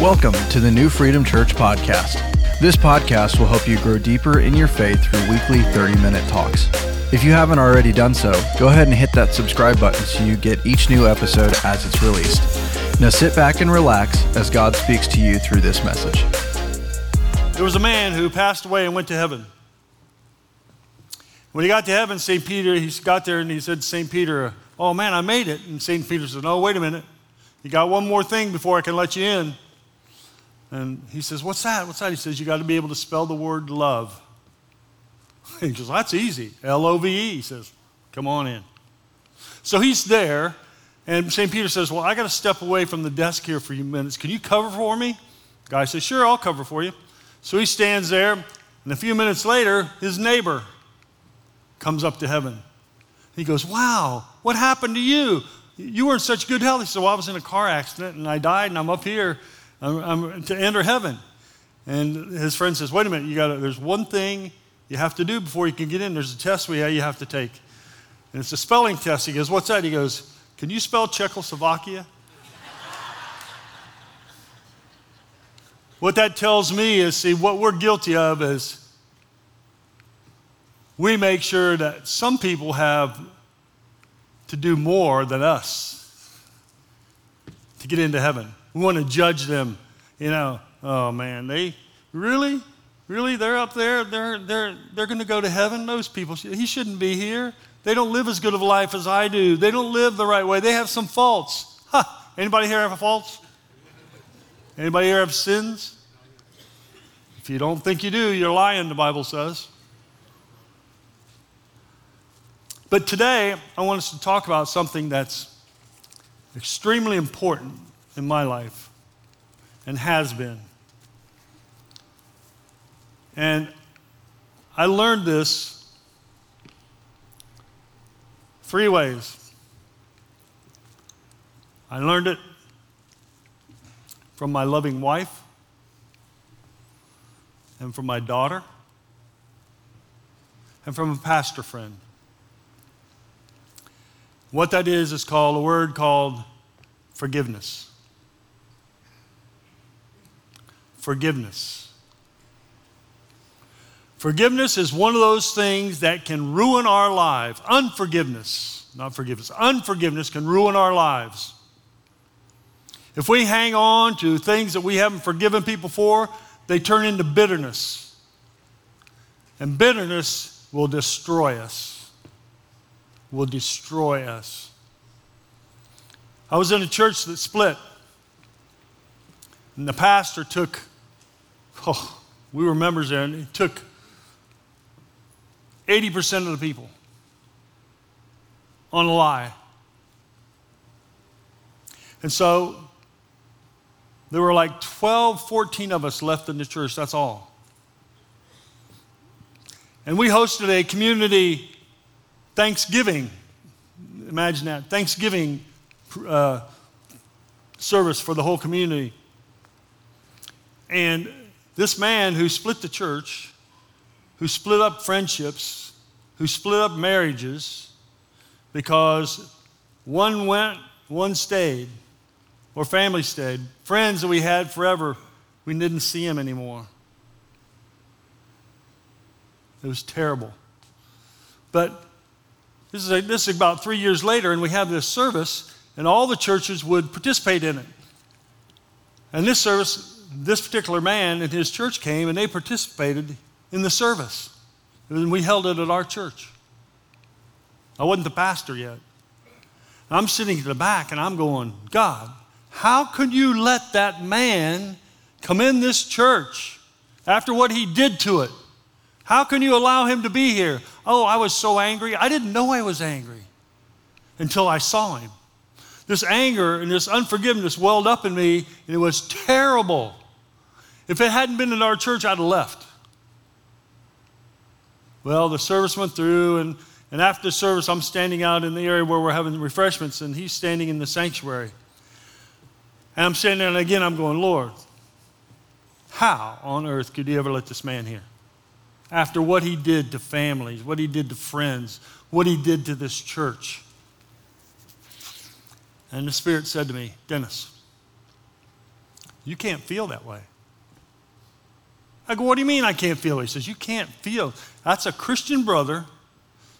Welcome to the New Freedom Church podcast. This podcast will help you grow deeper in your faith through weekly 30 minute talks. If you haven't already done so, go ahead and hit that subscribe button so you get each new episode as it's released. Now sit back and relax as God speaks to you through this message. There was a man who passed away and went to heaven. When he got to heaven, St. Peter, he got there and he said to St. Peter, Oh man, I made it. And St. Peter said, No, wait a minute. You got one more thing before I can let you in. And he says, What's that? What's that? He says, You got to be able to spell the word love. He goes, That's easy. L O V E. He says, Come on in. So he's there, and St. Peter says, Well, I got to step away from the desk here for a few minutes. Can you cover for me? The guy says, Sure, I'll cover for you. So he stands there, and a few minutes later, his neighbor comes up to heaven. He goes, Wow, what happened to you? You were in such good health. He said, Well, I was in a car accident and I died, and I'm up here I'm, I'm to enter heaven. And his friend says, Wait a minute, you gotta, there's one thing you have to do before you can get in. There's a test we have, you have to take. And it's a spelling test. He goes, What's that? He goes, Can you spell Czechoslovakia? what that tells me is see, what we're guilty of is we make sure that some people have to do more than us to get into heaven. We want to judge them, you know, oh man, they really, really, they're up there, they're, they're, they're going to go to heaven. Those people, he shouldn't be here. They don't live as good of a life as I do. They don't live the right way. They have some faults. Huh. Anybody here have faults? Anybody here have sins? If you don't think you do, you're lying, the Bible says. But today, I want us to talk about something that's extremely important in my life and has been. And I learned this three ways. I learned it from my loving wife and from my daughter and from a pastor friend. What that is is called a word called forgiveness. Forgiveness. Forgiveness is one of those things that can ruin our lives. Unforgiveness, not forgiveness, unforgiveness can ruin our lives. If we hang on to things that we haven't forgiven people for, they turn into bitterness. And bitterness will destroy us will destroy us. I was in a church that split, and the pastor took, oh, we were members there, and he took 80% of the people on a lie. And so there were like 12, 14 of us left in the church, that's all. And we hosted a community Thanksgiving. Imagine that. Thanksgiving uh, service for the whole community. And this man who split the church, who split up friendships, who split up marriages because one went, one stayed, or family stayed. Friends that we had forever, we didn't see them anymore. It was terrible. But this is, a, this is about three years later, and we have this service, and all the churches would participate in it. And this service, this particular man and his church came, and they participated in the service. And we held it at our church. I wasn't the pastor yet. I'm sitting at the back, and I'm going, God, how could you let that man come in this church after what he did to it? How can you allow him to be here? Oh, I was so angry. I didn't know I was angry until I saw him. This anger and this unforgiveness welled up in me, and it was terrible. If it hadn't been in our church, I'd have left. Well, the service went through, and, and after service, I'm standing out in the area where we're having refreshments, and he's standing in the sanctuary. And I'm standing there, and again, I'm going, Lord, how on earth could you ever let this man here? after what he did to families, what he did to friends, what he did to this church. And the Spirit said to me, Dennis, You can't feel that way. I go, What do you mean I can't feel? He says, You can't feel. That's a Christian brother.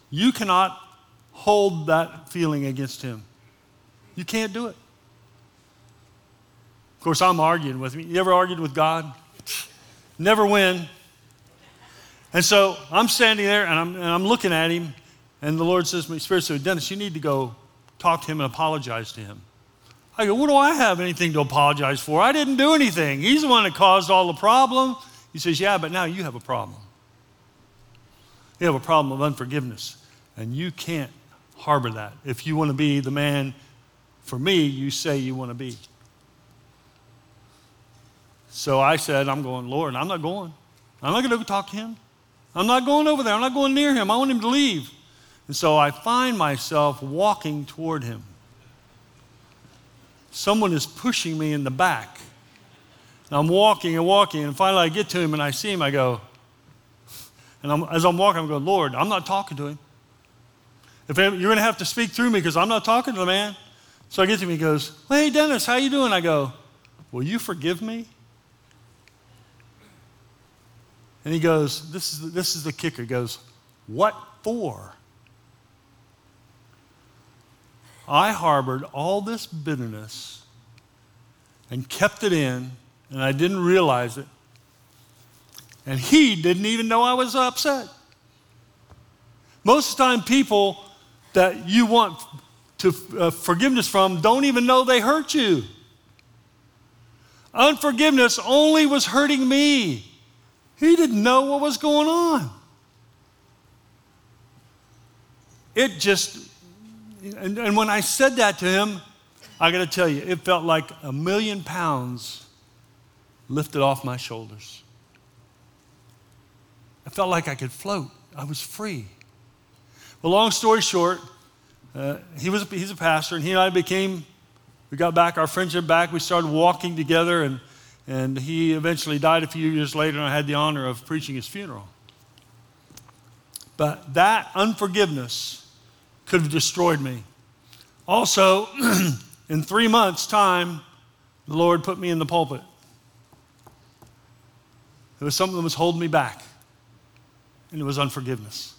You cannot hold that feeling against him. You can't do it. Of course, I'm arguing with me. You ever argued with God? Never win. And so I'm standing there and I'm, and I'm looking at him, and the Lord says to me, Spirit said, Dennis, you need to go talk to him and apologize to him. I go, What do I have anything to apologize for? I didn't do anything. He's the one that caused all the problem. He says, Yeah, but now you have a problem. You have a problem of unforgiveness, and you can't harbor that. If you want to be the man for me, you say you want to be. So I said, I'm going, Lord, I'm not going. I'm not going to talk to him. I'm not going over there. I'm not going near him. I want him to leave. And so I find myself walking toward him. Someone is pushing me in the back. And I'm walking and walking, and finally I get to him and I see him. I go, and I'm, as I'm walking, I'm going, Lord, I'm not talking to him. If you're going to have to speak through me because I'm not talking to the man. So I get to him. He goes, "Hey, Dennis, how you doing?" I go, "Will you forgive me?" And he goes, "This is the, this is the kicker." He goes, "What for?" I harbored all this bitterness and kept it in, and I didn't realize it. And he didn't even know I was upset. Most of the time, people that you want to uh, forgiveness from don't even know they hurt you. Unforgiveness only was hurting me. He didn't know what was going on. It just, and, and when I said that to him, I got to tell you, it felt like a million pounds lifted off my shoulders. I felt like I could float. I was free. Well, long story short, uh, he was he's a pastor, and he and I became. We got back our friendship back. We started walking together, and and he eventually died a few years later, and I had the honor of preaching his funeral. But that unforgiveness could have destroyed me. Also, in three months' time, the Lord put me in the pulpit. It was something that was holding me back, and it was unforgiveness.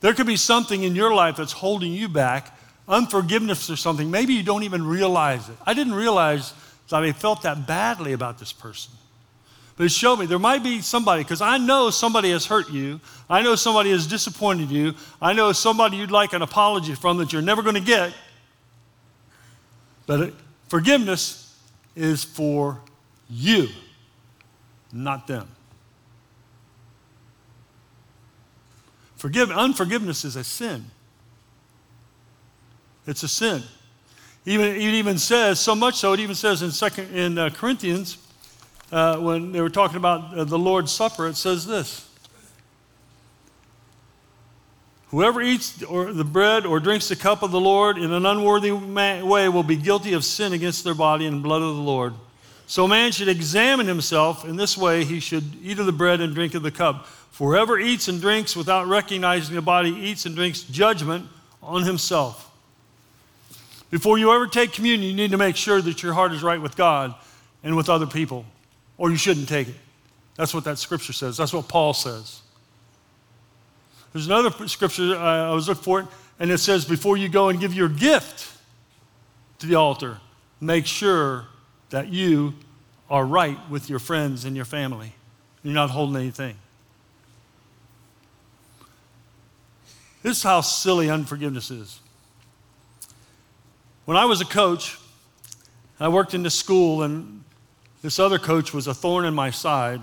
There could be something in your life that's holding you back, unforgiveness or something. Maybe you don't even realize it. I didn't realize that I felt that badly about this person. But show me there might be somebody, because I know somebody has hurt you. I know somebody has disappointed you. I know somebody you'd like an apology from that you're never going to get. But forgiveness is for you, not them. Forgive, unforgiveness is a sin. It's a sin. Even, it even says, so much so, it even says in, second, in uh, Corinthians, uh, when they were talking about uh, the Lord's Supper, it says this Whoever eats or the bread or drinks the cup of the Lord in an unworthy way will be guilty of sin against their body and blood of the Lord. So a man should examine himself. In this way, he should eat of the bread and drink of the cup. For whoever eats and drinks without recognizing the body eats and drinks judgment on himself. Before you ever take communion, you need to make sure that your heart is right with God and with other people, or you shouldn't take it. That's what that scripture says. That's what Paul says. There's another scripture uh, I was looking for, it, and it says, Before you go and give your gift to the altar, make sure that you are right with your friends and your family. You're not holding anything. This is how silly unforgiveness is. When I was a coach, I worked in the school, and this other coach was a thorn in my side.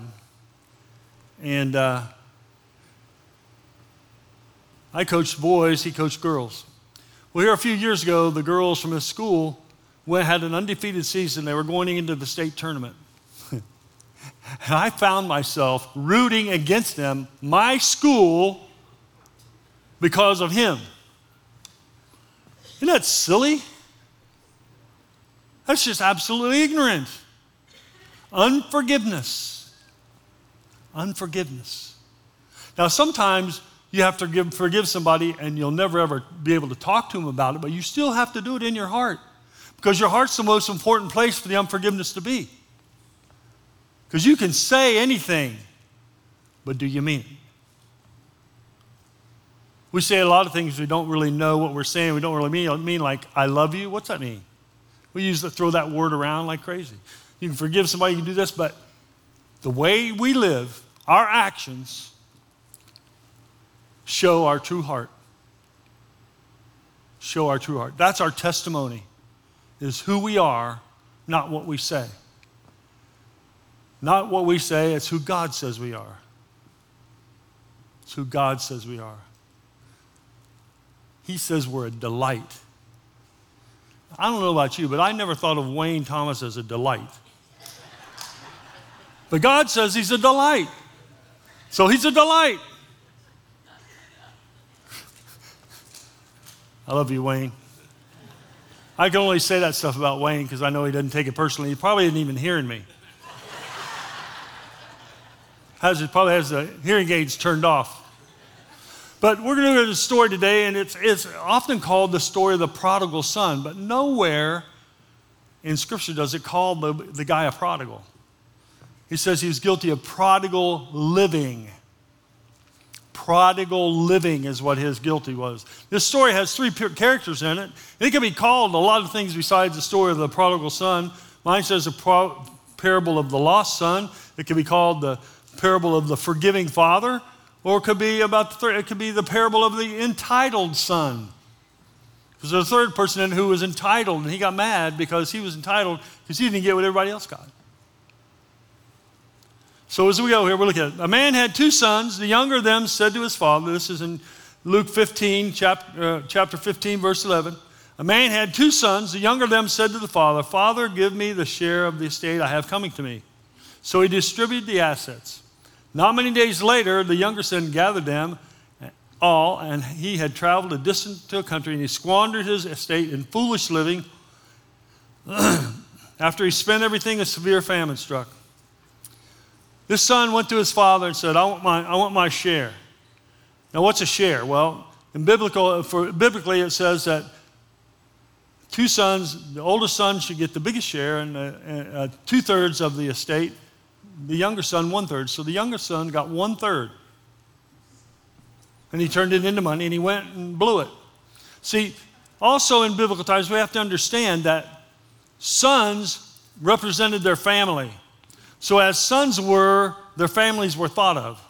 And uh, I coached boys, he coached girls. Well, here a few years ago, the girls from his school went, had an undefeated season. They were going into the state tournament. and I found myself rooting against them, my school, because of him. Isn't that silly? That's just absolutely ignorant. Unforgiveness. Unforgiveness. Now, sometimes you have to give, forgive somebody and you'll never ever be able to talk to them about it, but you still have to do it in your heart because your heart's the most important place for the unforgiveness to be. Because you can say anything, but do you mean it? We say a lot of things we don't really know what we're saying. We don't really mean, mean like, I love you. What's that mean? We use to throw that word around like crazy. You can forgive somebody, you can do this, but the way we live, our actions, show our true heart. Show our true heart. That's our testimony, is who we are, not what we say. Not what we say, it's who God says we are. It's who God says we are. He says we're a delight. I don't know about you, but I never thought of Wayne Thomas as a delight. But God says he's a delight. So he's a delight. I love you, Wayne. I can only say that stuff about Wayne because I know he doesn't take it personally. He probably isn't even hearing me. has, probably has the hearing aids turned off. But we're going to look at a story today, and it's, it's often called the story of the prodigal son, but nowhere in Scripture does it call the, the guy a prodigal. He says he was guilty of prodigal living. Prodigal living is what his guilty was. This story has three characters in it. It can be called a lot of things besides the story of the prodigal son. Mine says the pro- parable of the lost son. It can be called the parable of the forgiving father, or it could be about the third, it could be the parable of the entitled son. Because there's a third person in who was entitled, and he got mad because he was entitled because he didn't get what everybody else got. So as we go here, we're looking at a man had two sons. The younger of them said to his father, this is in Luke 15, chapter, uh, chapter 15, verse 11. A man had two sons. The younger of them said to the father, Father, give me the share of the estate I have coming to me. So he distributed the assets. Not many days later, the younger son gathered them all, and he had traveled a distance to a country, and he squandered his estate in foolish living. After he spent everything, a severe famine struck. This son went to his father and said, I want my, I want my share. Now, what's a share? Well, in biblical, for, biblically, it says that two sons, the oldest son should get the biggest share and uh, uh, two thirds of the estate, the younger son, one third. So the younger son got one third. And he turned it into money and he went and blew it. See, also in biblical times, we have to understand that sons represented their family. So, as sons were, their families were thought of.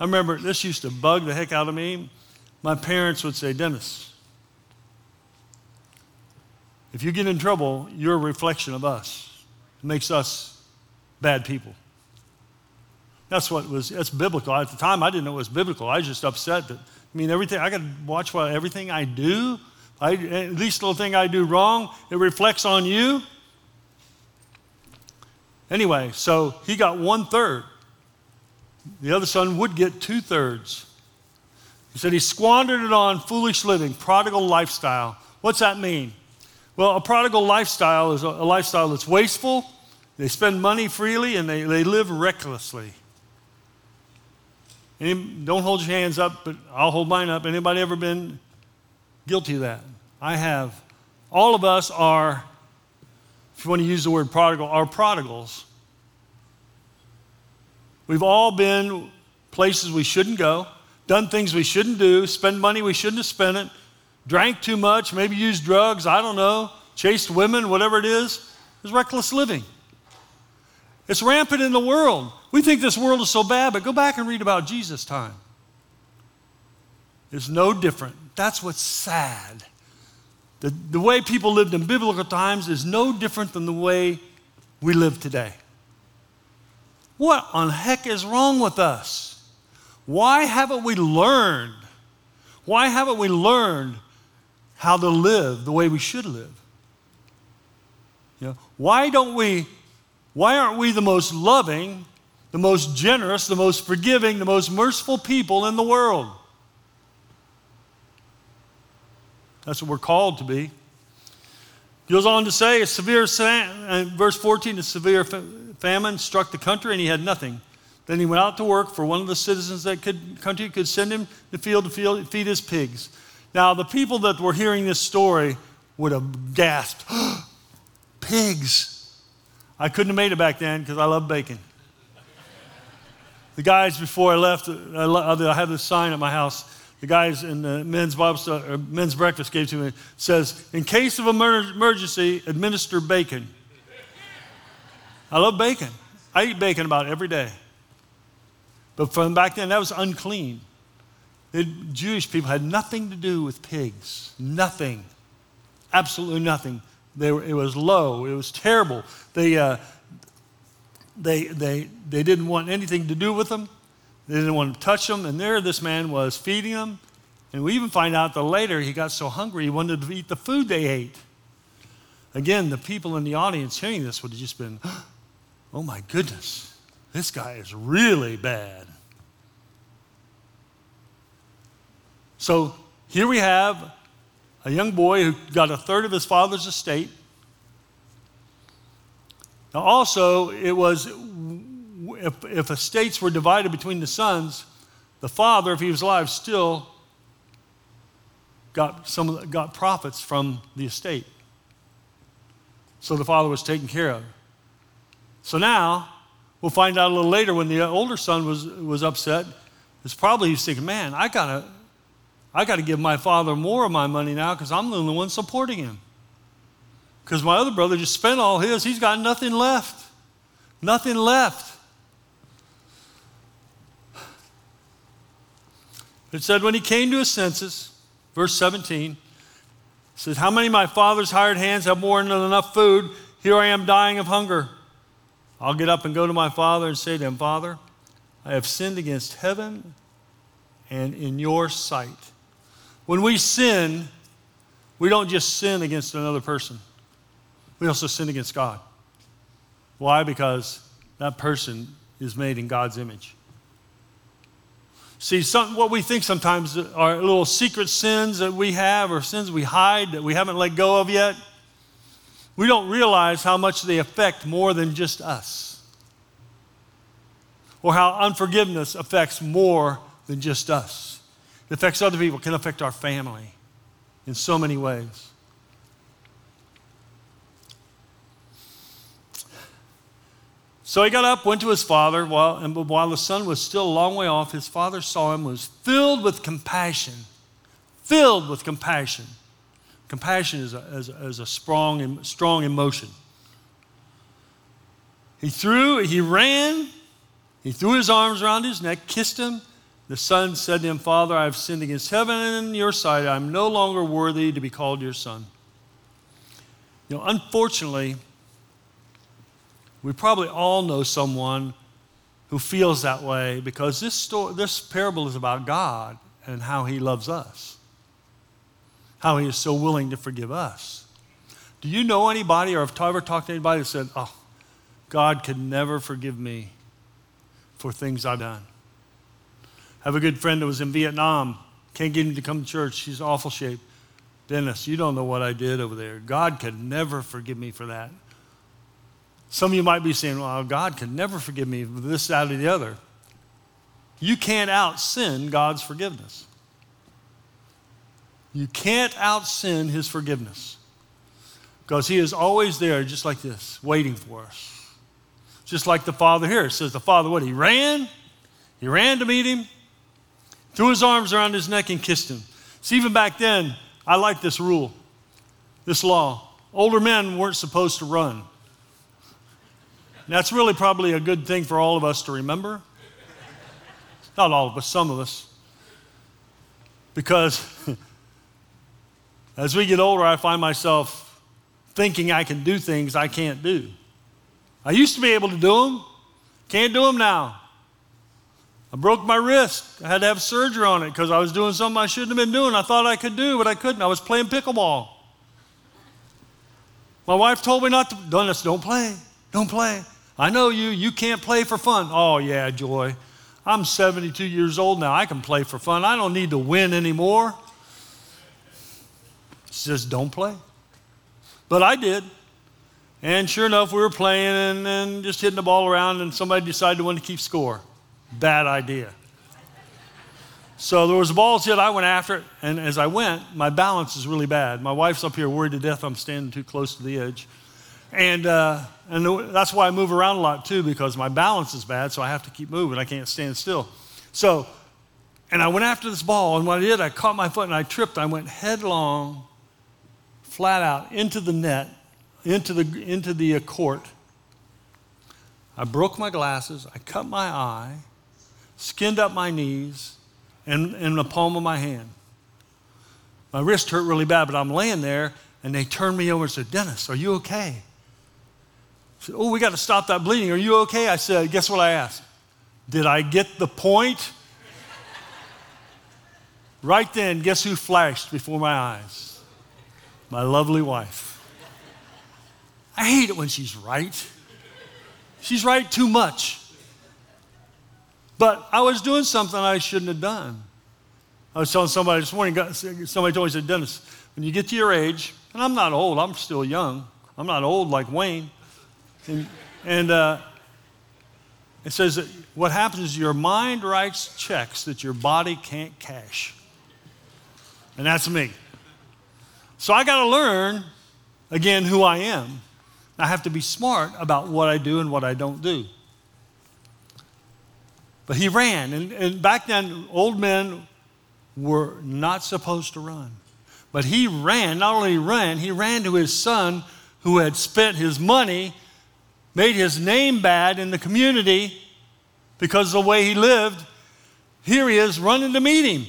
I remember this used to bug the heck out of me. My parents would say, Dennis, if you get in trouble, you're a reflection of us. It makes us bad people. That's what was, that's biblical. At the time, I didn't know it was biblical. I was just upset that, I mean, everything, I got to watch what everything I do, I, at least little thing I do wrong, it reflects on you. Anyway, so he got one third. The other son would get two thirds. He said he squandered it on foolish living, prodigal lifestyle. What's that mean? Well, a prodigal lifestyle is a, lifestyle that's wasteful, they spend money freely, and they, they live recklessly. Any, don't hold your hands up, but I'll hold mine up. Anybody ever been guilty of that? I have. All of us are if you want to use the word prodigal, are prodigals. We've all been places we shouldn't go, done things we shouldn't do, spend money we shouldn't have spent it, drank too much, maybe used drugs, I don't know, chased women, whatever it is. It's reckless living. It's rampant in the world. We think this world is so bad, but go back and read about Jesus' time. It's no different. That's what's sad. The, the way people lived in biblical times is no different than the way we live today. What on heck is wrong with us? Why haven't we learned? Why haven't we learned how to live the way we should live? You know, why don't we, why aren't we the most loving, the most generous, the most forgiving, the most merciful people in the world? That's what we're called to be. He goes on to say, a severe, uh, verse 14, a severe famine struck the country and he had nothing. Then he went out to work for one of the citizens that could, country could send him to field to feed his pigs. Now, the people that were hearing this story would have gasped, pigs. I couldn't have made it back then because I love bacon. The guys, before I left, I have this sign at my house. The guys in the men's Bible study, or men's breakfast gave to me says, "In case of emergency, administer bacon." I love bacon. I eat bacon about every day. But from back then, that was unclean. The Jewish people had nothing to do with pigs. Nothing. Absolutely nothing. Were, it was low. It was terrible. They, uh, they, they, they didn't want anything to do with them. They didn't want to touch them. And there this man was feeding them. And we even find out that later he got so hungry he wanted to eat the food they ate. Again, the people in the audience hearing this would have just been, oh my goodness, this guy is really bad. So here we have a young boy who got a third of his father's estate. Now, also, it was if, if estates were divided between the sons, the father, if he was alive, still got some got profits from the estate. So the father was taken care of. So now we'll find out a little later when the older son was was upset. It's probably he's thinking, man, I gotta I got to give my father more of my money now because I'm the only one supporting him. Because my other brother just spent all his, he's got nothing left. Nothing left. It said, when he came to his senses, verse 17, it says, How many of my father's hired hands have more than enough food? Here I am dying of hunger. I'll get up and go to my father and say to him, Father, I have sinned against heaven and in your sight. When we sin, we don't just sin against another person, we also sin against God. Why? Because that person is made in God's image. See, some, what we think sometimes are little secret sins that we have or sins we hide that we haven't let go of yet. We don't realize how much they affect more than just us. Or how unforgiveness affects more than just us. It affects other people, it can affect our family in so many ways. So he got up, went to his father, while, and while the son was still a long way off, his father saw him, was filled with compassion. Filled with compassion. Compassion is a, is a, is a strong, strong emotion. He threw, he ran, he threw his arms around his neck, kissed him, the son said to him, Father, I have sinned against heaven and in your sight. I'm no longer worthy to be called your son. You know, unfortunately, we probably all know someone who feels that way because this, story, this parable is about God and how he loves us, how he is so willing to forgive us. Do you know anybody or have ever talked to anybody that said, Oh, God could never forgive me for things I've done? I have a good friend that was in Vietnam. Can't get him to come to church. He's awful shape. Dennis, you don't know what I did over there. God could never forgive me for that. Some of you might be saying, well, God could never forgive me for this, that, or the other. You can't out sin God's forgiveness. You can't out sin His forgiveness because He is always there, just like this, waiting for us. Just like the Father here. It says the Father, what? He ran. He ran to meet Him threw his arms around his neck and kissed him. See, even back then, I like this rule, this law. Older men weren't supposed to run. That's really probably a good thing for all of us to remember. Not all of us, some of us. Because as we get older, I find myself thinking I can do things I can't do. I used to be able to do them, can't do them now. I broke my wrist. I had to have surgery on it because I was doing something I shouldn't have been doing. I thought I could do, but I couldn't. I was playing pickleball. My wife told me not to. Dennis, don't play. Don't play. I know you. You can't play for fun. Oh, yeah, Joy. I'm 72 years old now. I can play for fun. I don't need to win anymore. She says, don't play. But I did. And sure enough, we were playing and, and just hitting the ball around, and somebody decided to want to keep score. Bad idea. So there was a ball hit. I went after it, and as I went, my balance is really bad. My wife's up here worried to death I'm standing too close to the edge. And, uh, and that's why I move around a lot too, because my balance is bad, so I have to keep moving. I can't stand still. So, and I went after this ball, and what I did, I caught my foot and I tripped. I went headlong, flat out, into the net, into the, into the uh, court. I broke my glasses, I cut my eye, skinned up my knees, and in the palm of my hand. My wrist hurt really bad, but I'm laying there, and they turned me over and said, Dennis, are you okay? Said, Oh, we got to stop that bleeding. Are you okay? I said, Guess what I asked? Did I get the point? right then, guess who flashed before my eyes? My lovely wife. I hate it when she's right. She's right too much. But I was doing something I shouldn't have done. I was telling somebody this morning, somebody told me, said, Dennis, when you get to your age, and I'm not old, I'm still young. I'm not old like Wayne. And, and uh, it says that what happens is your mind writes checks that your body can't cash. And that's me. So I got to learn, again, who I am. I have to be smart about what I do and what I don't do. But he ran. And, and back then, old men were not supposed to run. But he ran, not only ran, he ran to his son who had spent his money made his name bad in the community because of the way he lived. Here he is running to meet him.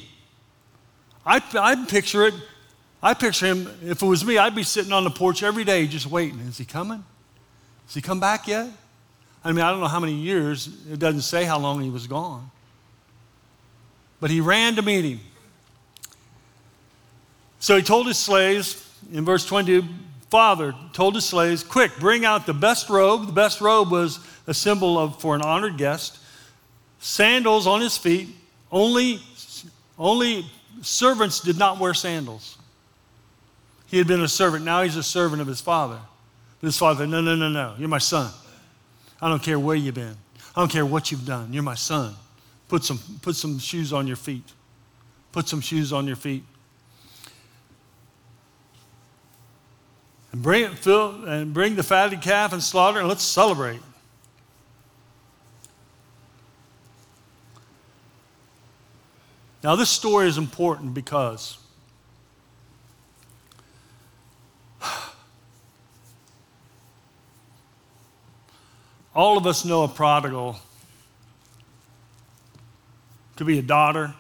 I, I picture it. I picture him, if it was me, I'd be sitting on the porch every day just waiting. Is he coming? Has he come back yet? I mean, I don't know how many years. It doesn't say how long he was gone. But he ran to meet him. So he told his slaves in verse 22 father told his slaves, Quick, bring out the best robe. The best robe was a symbol of for an honored guest. Sandals on his feet. Only, only servants did not wear sandals. He had been a servant. Now he's a servant of his father. But his father said, No, no, no, no. You're my son. I don't care where you've been. I don't care what you've done. You're my son. Put some, put some shoes on your feet. Put some shoes on your feet. And bring it, fill, and bring the fatted calf and slaughter, and let's celebrate. Now, this story is important because all of us know a prodigal. Could be a daughter,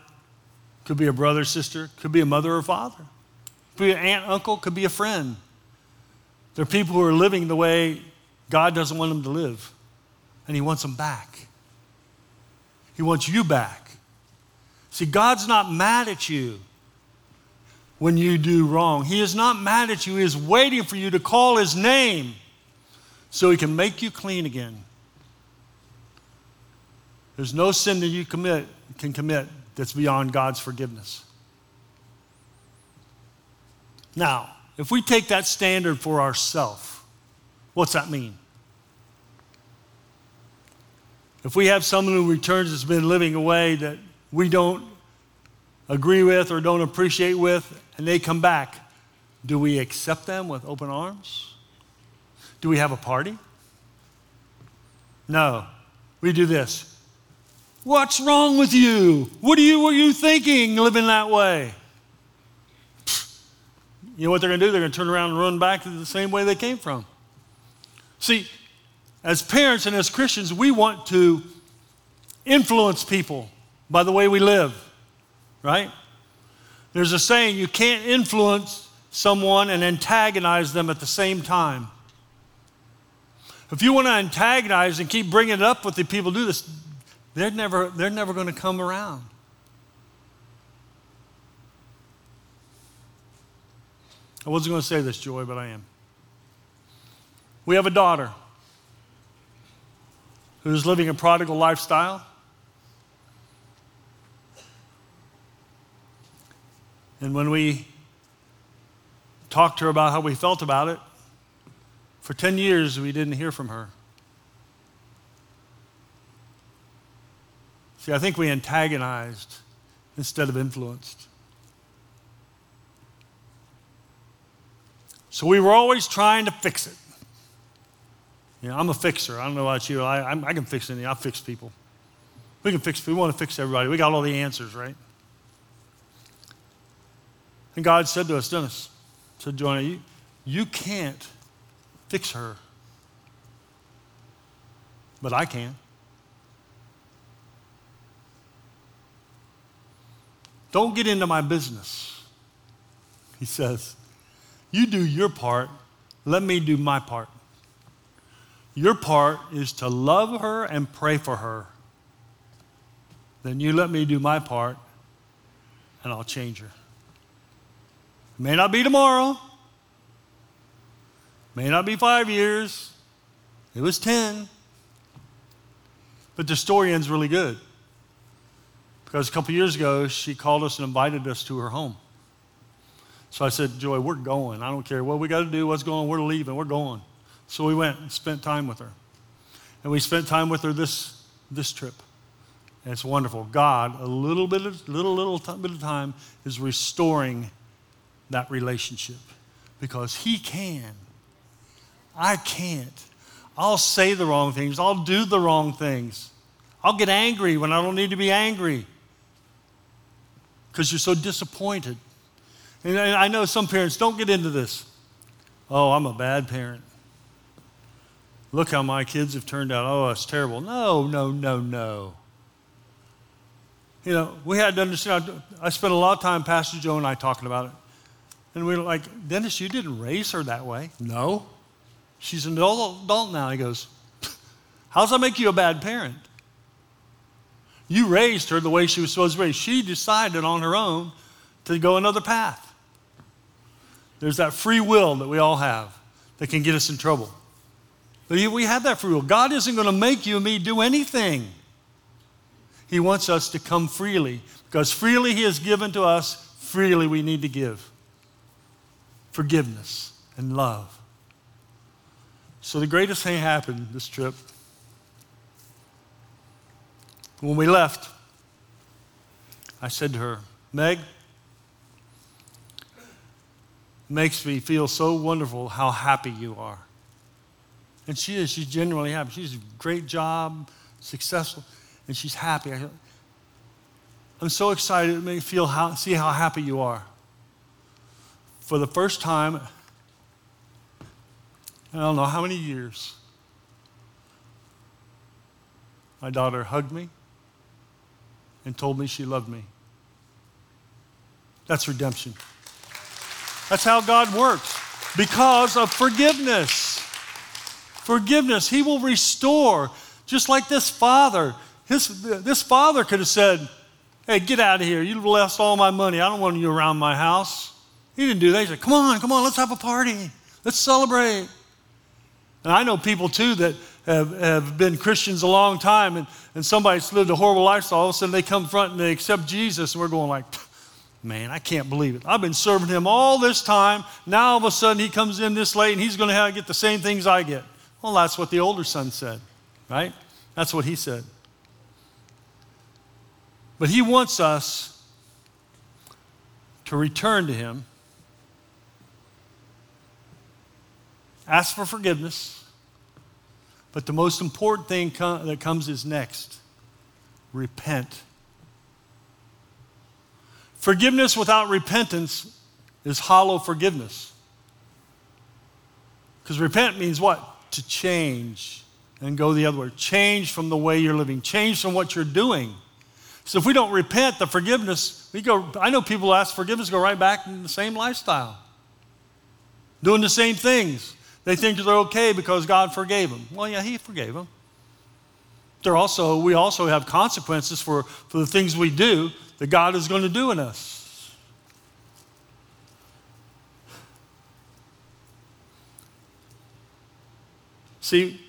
could be a brother, sister, could be a mother or father, could be an aunt, uncle, could be a friend. There are people who are living the way God doesn't want them to live, and He wants them back. He wants you back. See, God's not mad at you when you do wrong. He is not mad at you. He is waiting for you to call His name so He can make you clean again. There's no sin that you commit, can commit that's beyond God's forgiveness. Now, if we take that standard for ourselves, what's that mean? If we have someone who returns that's been living a way that we don't agree with or don't appreciate with, and they come back, do we accept them with open arms? Do we have a party? No. We do this. What's wrong with you? What are you, what are you thinking living that way? You know what they're going to do? They're going to turn around and run back to the same way they came from. See, as parents and as Christians, we want to influence people by the way we live, right? There's a saying you can't influence someone and antagonize them at the same time. If you want to antagonize and keep bringing it up with the people do this, they're never, they're never going to come around. I wasn't going to say this, Joy, but I am. We have a daughter who's living a prodigal lifestyle. And when we talked to her about how we felt about it, for 10 years we didn't hear from her. See, I think we antagonized instead of influenced. So we were always trying to fix it. You know, I'm a fixer. I don't know about you. I, I, I can fix anything. I fix people. We can fix. We want to fix everybody. We got all the answers, right? And God said to us, Dennis, said, Joanna, you, you can't fix her, but I can. Don't get into my business. He says, You do your part, let me do my part. Your part is to love her and pray for her. Then you let me do my part, and I'll change her. May not be tomorrow, may not be five years, it was 10. But the story ends really good. Because a couple years ago, she called us and invited us to her home. So I said, Joy, we're going. I don't care what we got to do, what's going we're leaving, we're going. So we went and spent time with her. And we spent time with her this, this trip. And it's wonderful. God, a little bit of, little, little t- bit of time, is restoring that relationship because He can. I can't. I'll say the wrong things. I'll do the wrong things. I'll get angry when I don't need to be angry because you're so disappointed. And I know some parents don't get into this. Oh, I'm a bad parent. Look how my kids have turned out. Oh, it's terrible. No, no, no, no. You know, we had to understand. I spent a lot of time, Pastor Joe and I, talking about it. And we were like, Dennis, you didn't raise her that way. No. She's an adult now. He goes, How does that make you a bad parent? You raised her the way she was supposed to be. She decided on her own to go another path. There's that free will that we all have that can get us in trouble. But we have that free will. God isn't going to make you and me do anything. He wants us to come freely because freely He has given to us, freely we need to give. Forgiveness and love. So the greatest thing happened this trip when we left, I said to her, Meg, makes me feel so wonderful how happy you are. And she is, she's genuinely happy. She's a great job, successful, and she's happy. I'm so excited to make feel how, see how happy you are. For the first time, I don't know how many years, my daughter hugged me and told me she loved me. That's redemption. That's how God works because of forgiveness. Forgiveness. He will restore, just like this father. His, this father could have said, Hey, get out of here. You've lost all my money. I don't want you around my house. He didn't do that. He said, Come on, come on, let's have a party. Let's celebrate. And I know people too that have, have been Christians a long time and, and somebody's lived a horrible lifestyle. All of a sudden they come front and they accept Jesus, and we're going like, man, I can't believe it. I've been serving him all this time. Now all of a sudden he comes in this late and he's going to get the same things I get. Well, that's what the older son said, right? That's what he said. But he wants us to return to him, ask for forgiveness but the most important thing that comes is next repent. Forgiveness without repentance is hollow forgiveness. Because repent means what? To change and go the other way. Change from the way you're living, change from what you're doing. So if we don't repent, the forgiveness, we go, I know people ask forgiveness, go right back in the same lifestyle, doing the same things. They think they're okay because God forgave them. Well, yeah, He forgave them. There also, we also have consequences for, for the things we do that God is going to do in us. See,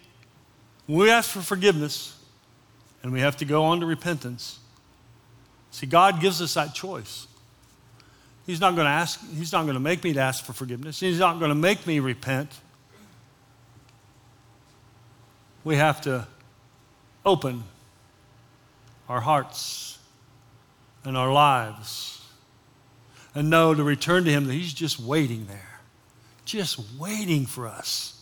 when we ask for forgiveness and we have to go on to repentance, see, God gives us that choice. He's not going to ask, He's not going to make me to ask for forgiveness. He's not going to make me repent we have to open our hearts and our lives and know to return to Him that He's just waiting there, just waiting for us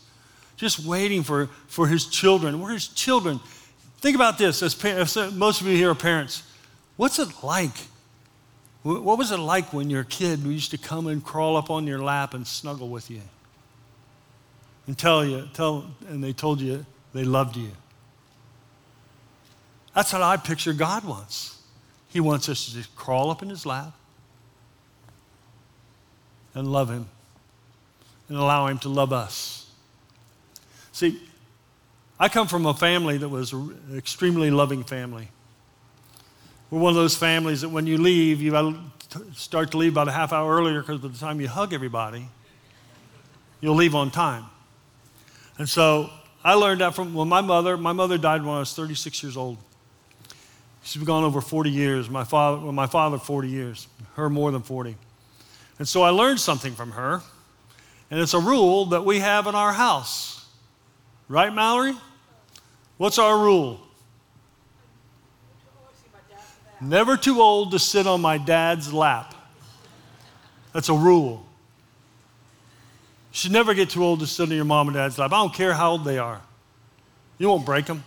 just waiting for, for his children. We're his children. Think about this, as, parents, uh, most of you here are parents. What's it like? What was it like when your kid used to come and crawl up on your lap and snuggle with you? And tell you, tell, and they told you they loved you. That's what I picture God wants. He wants us to just crawl up in his lap and love him and allow him to love us. See, I come from a family that was an extremely loving family. We're one of those families that when you leave, you start to leave about a half hour earlier because by the time you hug everybody, you'll leave on time. And so I learned that from well, my mother. My mother died when I was 36 years old. She's been gone over 40 years. My father, well, my father, 40 years. Her more than 40. And so I learned something from her, and it's a rule that we have in our house. Right, Mallory? What's our rule? Never too old to sit on my dad's lap. That's a rule. You should never get too old to sit on your mom and dad's lap. I don't care how old they are. You won't break them.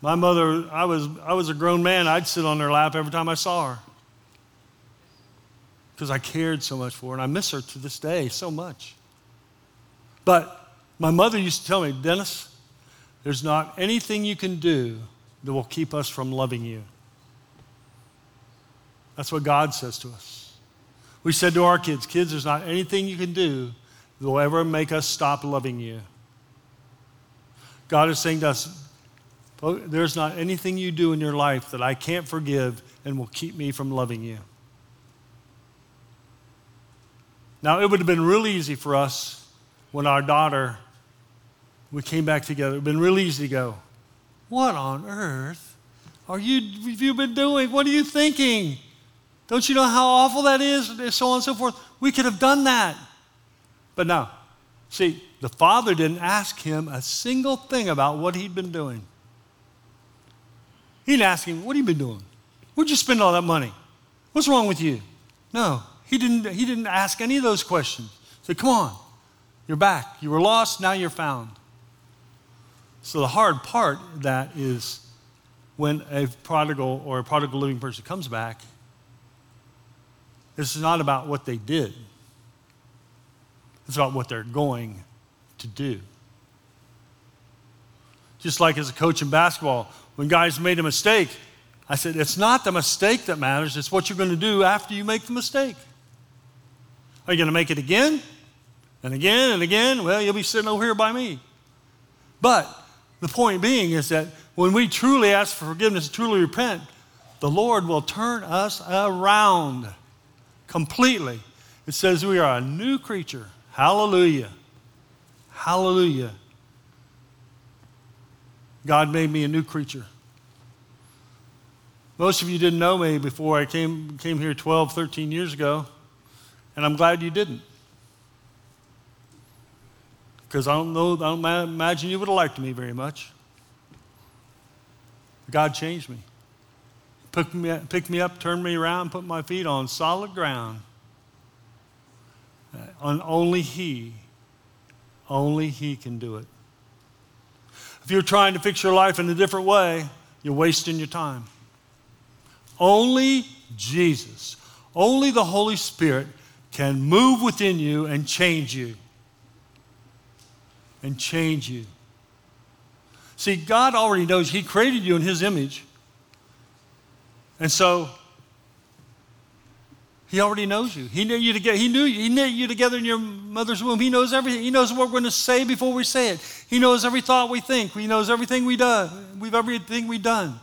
My mother, I was, I was a grown man. I'd sit on her lap every time I saw her because I cared so much for her, and I miss her to this day so much. But my mother used to tell me, Dennis, there's not anything you can do that will keep us from loving you. That's what God says to us. We said to our kids, kids, there's not anything you can do that will ever make us stop loving you. God is saying to us, Oh, there's not anything you do in your life that I can't forgive and will keep me from loving you. Now, it would have been really easy for us when our daughter, we came back together. It would have been really easy to go, What on earth are you, have you been doing? What are you thinking? Don't you know how awful that is? And so on and so forth. We could have done that. But no. See, the father didn't ask him a single thing about what he'd been doing. He didn't ask him, What have you been doing? Where'd you spend all that money? What's wrong with you? No. He didn't, he didn't ask any of those questions. He said, Come on, you're back. You were lost, now you're found. So the hard part that is when a prodigal or a prodigal living person comes back, is not about what they did. It's about what they're going to do. Just like as a coach in basketball, when guys made a mistake, I said, it's not the mistake that matters, it's what you're going to do after you make the mistake. Are you going to make it again and again and again? Well, you'll be sitting over here by me. But the point being is that when we truly ask for forgiveness, truly repent, the Lord will turn us around completely. It says we are a new creature. Hallelujah. Hallelujah. God made me a new creature. Most of you didn't know me before I came, came here 12, 13 years ago. And I'm glad you didn't. Because I don't know, I don't imagine you would have liked me very much. God changed me. Picked me, up, picked me up, turned me around, put my feet on solid ground. Uh, and only He, only He can do it. If you're trying to fix your life in a different way, you're wasting your time. Only Jesus, only the Holy Spirit can move within you and change you. And change you. See, God already knows He created you in His image. And so, He already knows you. He knew you together. He knew you. He knit you together in your mother's womb. He knows everything. He knows what we're going to say before we say it. He knows every thought we think. He knows everything we do. We've everything we've done.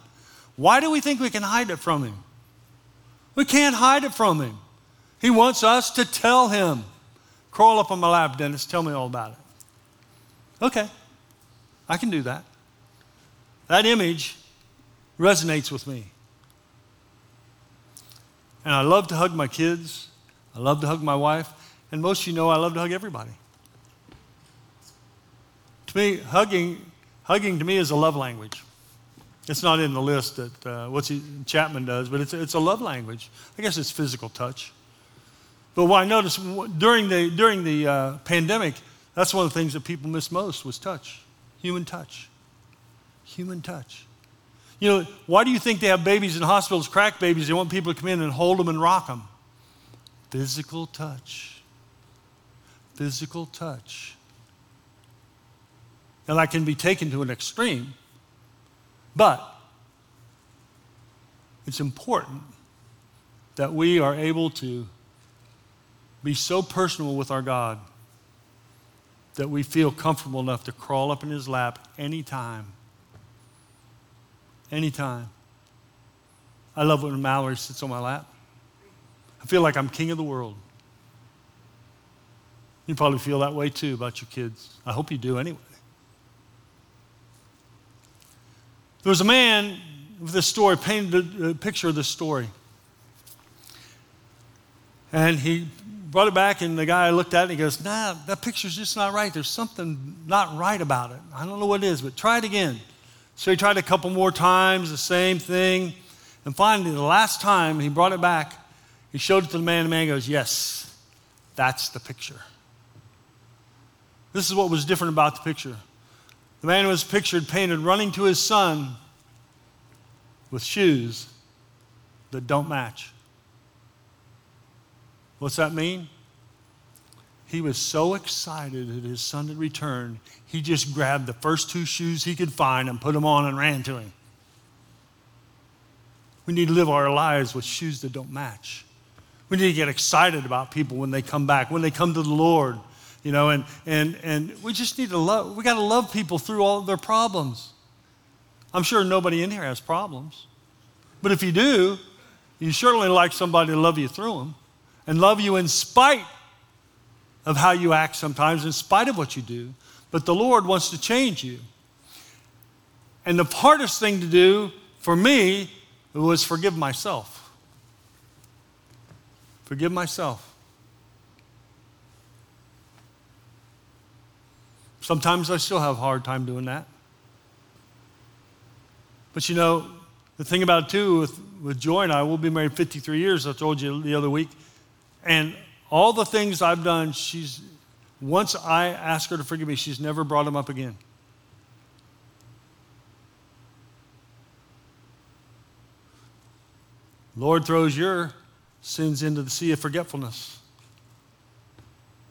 Why do we think we can hide it from Him? We can't hide it from Him. He wants us to tell him. Crawl up on my lap, Dennis. Tell me all about it. Okay, I can do that. That image resonates with me. And I love to hug my kids. I love to hug my wife. And most of you know I love to hug everybody. To me, hugging, hugging to me is a love language. It's not in the list that uh, Chapman does, but it's, it's a love language. I guess it's physical touch. But what I noticed during the, during the uh, pandemic, That's one of the things that people miss most was touch, human touch. Human touch. You know, why do you think they have babies in hospitals, crack babies? They want people to come in and hold them and rock them. Physical touch. Physical touch. And that can be taken to an extreme, but it's important that we are able to be so personal with our God that we feel comfortable enough to crawl up in His lap anytime. Anytime. I love when Mallory sits on my lap. I feel like I'm king of the world. You probably feel that way too about your kids. I hope you do anyway. There was a man with this story, painted a picture of this story. And he brought it back, and the guy looked at it and he goes, Nah, that picture's just not right. There's something not right about it. I don't know what it is, but try it again. So he tried a couple more times, the same thing. And finally, the last time he brought it back, he showed it to the man, and the man goes, Yes, that's the picture. This is what was different about the picture. The man was pictured painted running to his son with shoes that don't match. What's that mean? He was so excited that his son had returned, he just grabbed the first two shoes he could find and put them on and ran to him. We need to live our lives with shoes that don't match. We need to get excited about people when they come back, when they come to the Lord, you know, and, and, and we just need to love, we got to love people through all their problems. I'm sure nobody in here has problems. But if you do, you certainly like somebody to love you through them and love you in spite of how you act sometimes, in spite of what you do. But the Lord wants to change you. And the hardest thing to do for me was forgive myself. Forgive myself. Sometimes I still have a hard time doing that. But you know, the thing about it too, with, with Joy and I, we'll be married 53 years, I told you the other week. And all the things I've done, she's, once I ask her to forgive me, she's never brought them up again. Lord throws your sins into the sea of forgetfulness.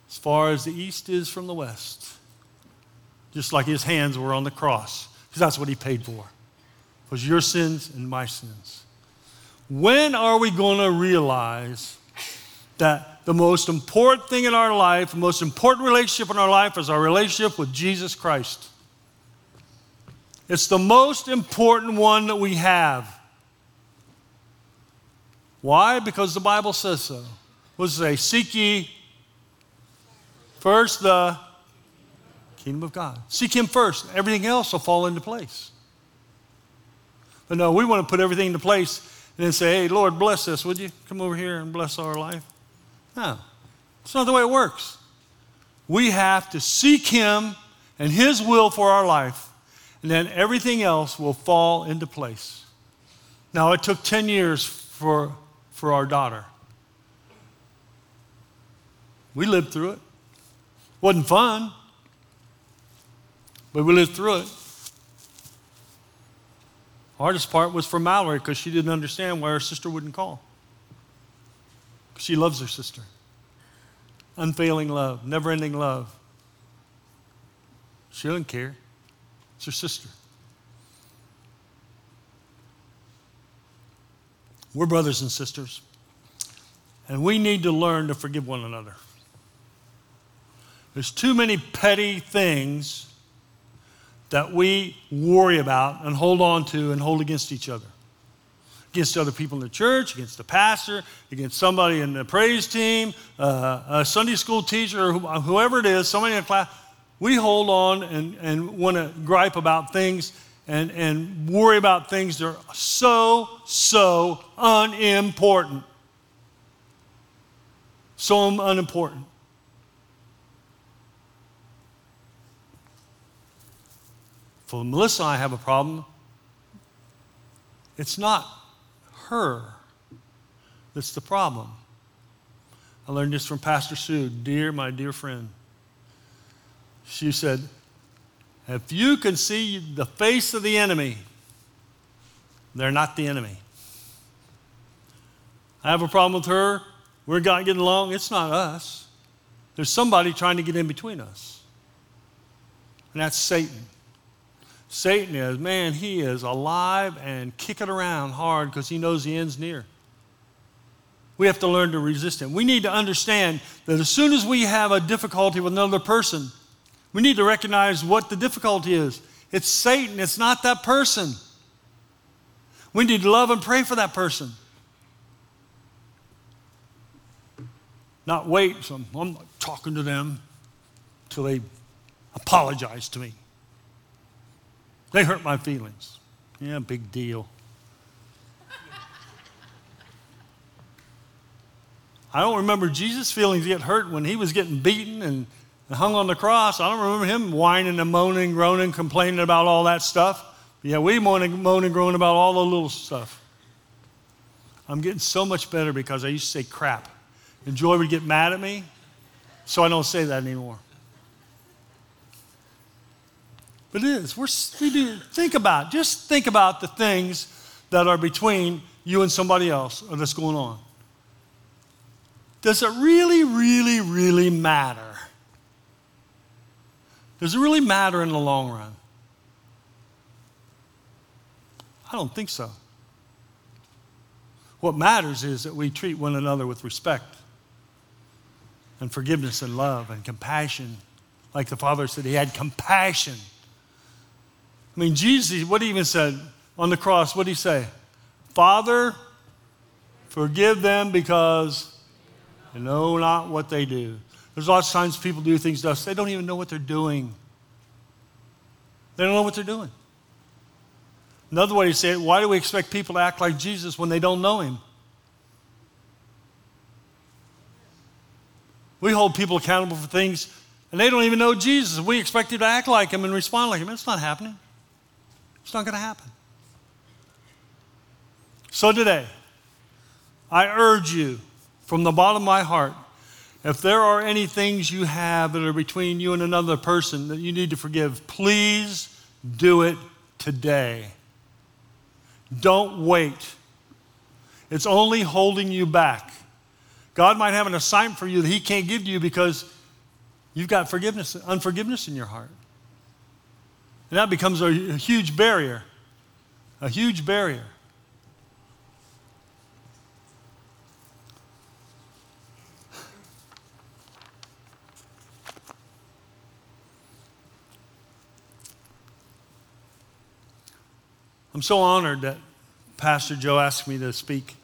As far as the east is from the west. Just like his hands were on the cross, because that's what he paid for. Was your sins and my sins. When are we going to realize that the most important thing in our life, the most important relationship in our life is our relationship with Jesus Christ. It's the most important one that we have. Why? Because the Bible says so. What does it say? Seek ye first the kingdom of God. Seek Him first. Everything else will fall into place. But no, we want to put everything into place and then say, hey, Lord, bless us. Would you come over here and bless our life? No, it's not the way it works. We have to seek Him and His will for our life, and then everything else will fall into place. Now, it took 10 years for, for our daughter. We lived through it. Wasn't fun, but we lived through it. Hardest part was for Mallory because she didn't understand why her sister wouldn't call. She loves her sister. Unfailing love, never ending love. She doesn't care. It's her sister. We're brothers and sisters, and we need to learn to forgive one another. There's too many petty things that we worry about and hold on to and hold against each other against other people in the church, against the pastor, against somebody in the praise team, uh, a Sunday school teacher, or whoever it is, somebody in the class. We hold on and, and want to gripe about things and, and worry about things that are so, so unimportant. So unimportant. For Melissa I have a problem. It's not her that's the problem. I learned this from Pastor Sue, dear, my dear friend. She said, If you can see the face of the enemy, they're not the enemy. I have a problem with her. We're not getting along. It's not us. There's somebody trying to get in between us. And that's Satan. Satan is, man, he is alive and kicking around hard because he knows the end's near. We have to learn to resist him. We need to understand that as soon as we have a difficulty with another person, we need to recognize what the difficulty is. It's Satan, it's not that person. We need to love and pray for that person. Not wait, so I'm not talking to them till they apologize to me. They hurt my feelings. Yeah, big deal. I don't remember Jesus' feelings get hurt when he was getting beaten and hung on the cross. I don't remember him whining and moaning, groaning, complaining about all that stuff. Yeah, we moan and moan and groan about all the little stuff. I'm getting so much better because I used to say crap. And Joy would get mad at me, so I don't say that anymore. But it is. We're, we do, think about, just think about the things that are between you and somebody else or that's going on. Does it really, really, really matter? Does it really matter in the long run? I don't think so. What matters is that we treat one another with respect and forgiveness and love and compassion. Like the Father said, He had compassion. I mean, Jesus, what he even said on the cross, what did He say? Father, forgive them because and know not what they do. There's lots of times people do things to us, they don't even know what they're doing. They don't know what they're doing. Another way to say it, why do we expect people to act like Jesus when they don't know him? We hold people accountable for things and they don't even know Jesus. We expect them to act like him and respond like him. It's not happening. It's not going to happen. So today, I urge you from the bottom of my heart, if there are any things you have that are between you and another person that you need to forgive, please do it today. Don't wait. It's only holding you back. God might have an assignment for you that He can't give to you because you've got forgiveness, unforgiveness in your heart. And that becomes a, a huge barrier. A huge barrier. I'm so honored that Pastor Joe asked me to speak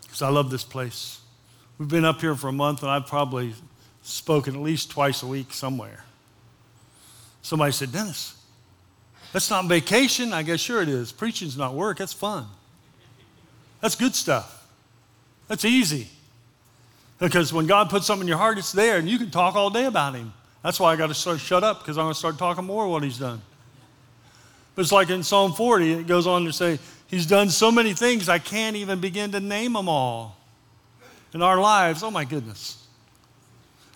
because I love this place. We've been up here for a month, and I've probably spoken at least twice a week somewhere. Somebody said, Dennis, that's not vacation. I guess sure it is. Preaching's not work, that's fun. That's good stuff. That's easy. Because when God puts something in your heart, it's there, and you can talk all day about Him. That's why I got to start shut up because I'm going to start talking more what He's done. But it's like in Psalm 40, it goes on to say, He's done so many things, I can't even begin to name them all in our lives. Oh my goodness.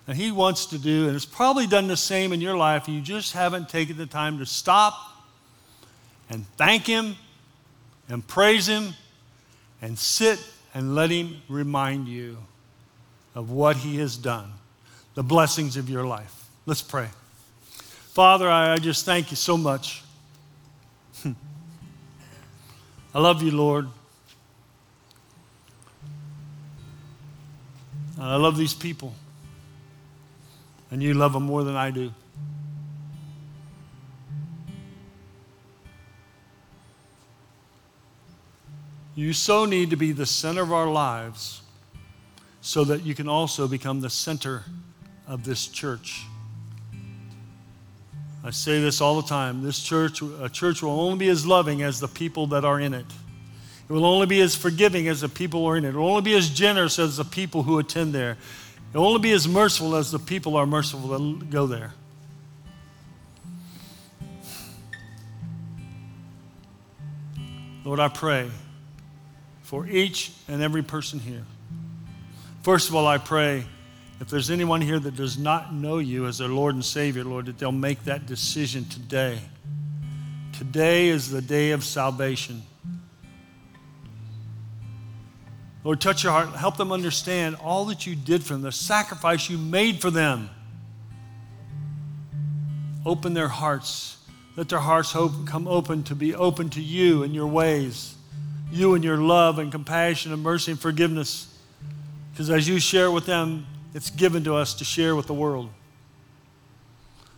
And He wants to do, and it's probably done the same in your life. You just haven't taken the time to stop and thank Him and praise Him and sit and let Him remind you of what He has done, the blessings of your life. Let's pray. Father, I just thank you so much I love you, Lord. I love these people. And you love them more than I do. You so need to be the center of our lives so that you can also become the center of this church. I say this all the time. This church, a church will only be as loving as the people that are in it. It will only be as forgiving as the people who are in it. It will only be as generous as the people who attend there. Will only be as merciful as the people are merciful that go there. Lord, I pray for each and every person here. First of all, I pray if there's anyone here that does not know you as their Lord and Savior, Lord, that they'll make that decision today. Today is the day of salvation. Lord, touch your heart. Help them understand all that you did for them, the sacrifice you made for them. Open their hearts. Let their hearts hope, come open to be open to you and your ways, you and your love and compassion and mercy and forgiveness. Because as you share with them, it's given to us to share with the world.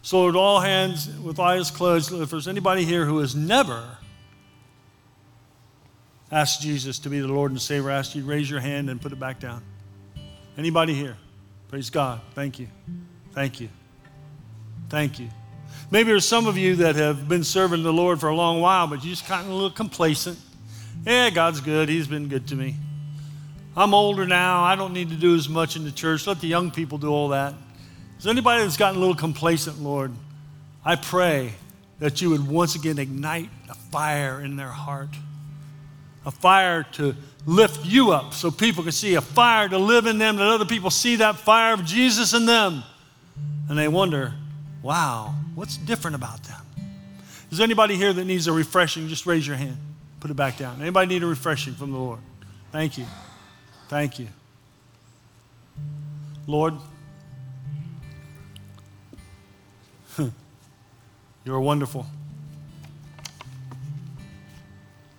So, with all hands, with eyes closed, if there's anybody here who has never asked Jesus to be the Lord and Savior, I ask you raise your hand and put it back down. Anybody here? Praise God. Thank you. Thank you. Thank you. Maybe there's some of you that have been serving the Lord for a long while, but you just kind of a little complacent. Yeah, God's good. He's been good to me. I'm older now. I don't need to do as much in the church. Let the young people do all that. Is anybody that's gotten a little complacent, Lord? I pray that you would once again ignite a fire in their heart, a fire to lift you up so people can see, a fire to live in them, that other people see that fire of Jesus in them. And they wonder, wow, what's different about them? Is anybody here that needs a refreshing? Just raise your hand. Put it back down. Anybody need a refreshing from the Lord? Thank you. Thank you. Lord, You are wonderful.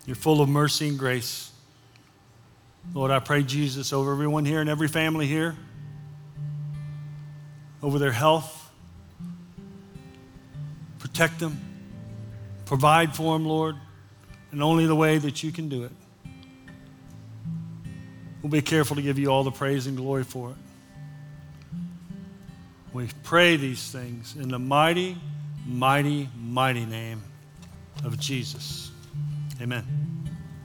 You're full of mercy and grace. Lord, I pray, Jesus, over everyone here and every family here, over their health. Protect them, provide for them, Lord, in only the way that you can do it. We'll be careful to give you all the praise and glory for it. We pray these things in the mighty, mighty, mighty name of Jesus. Amen.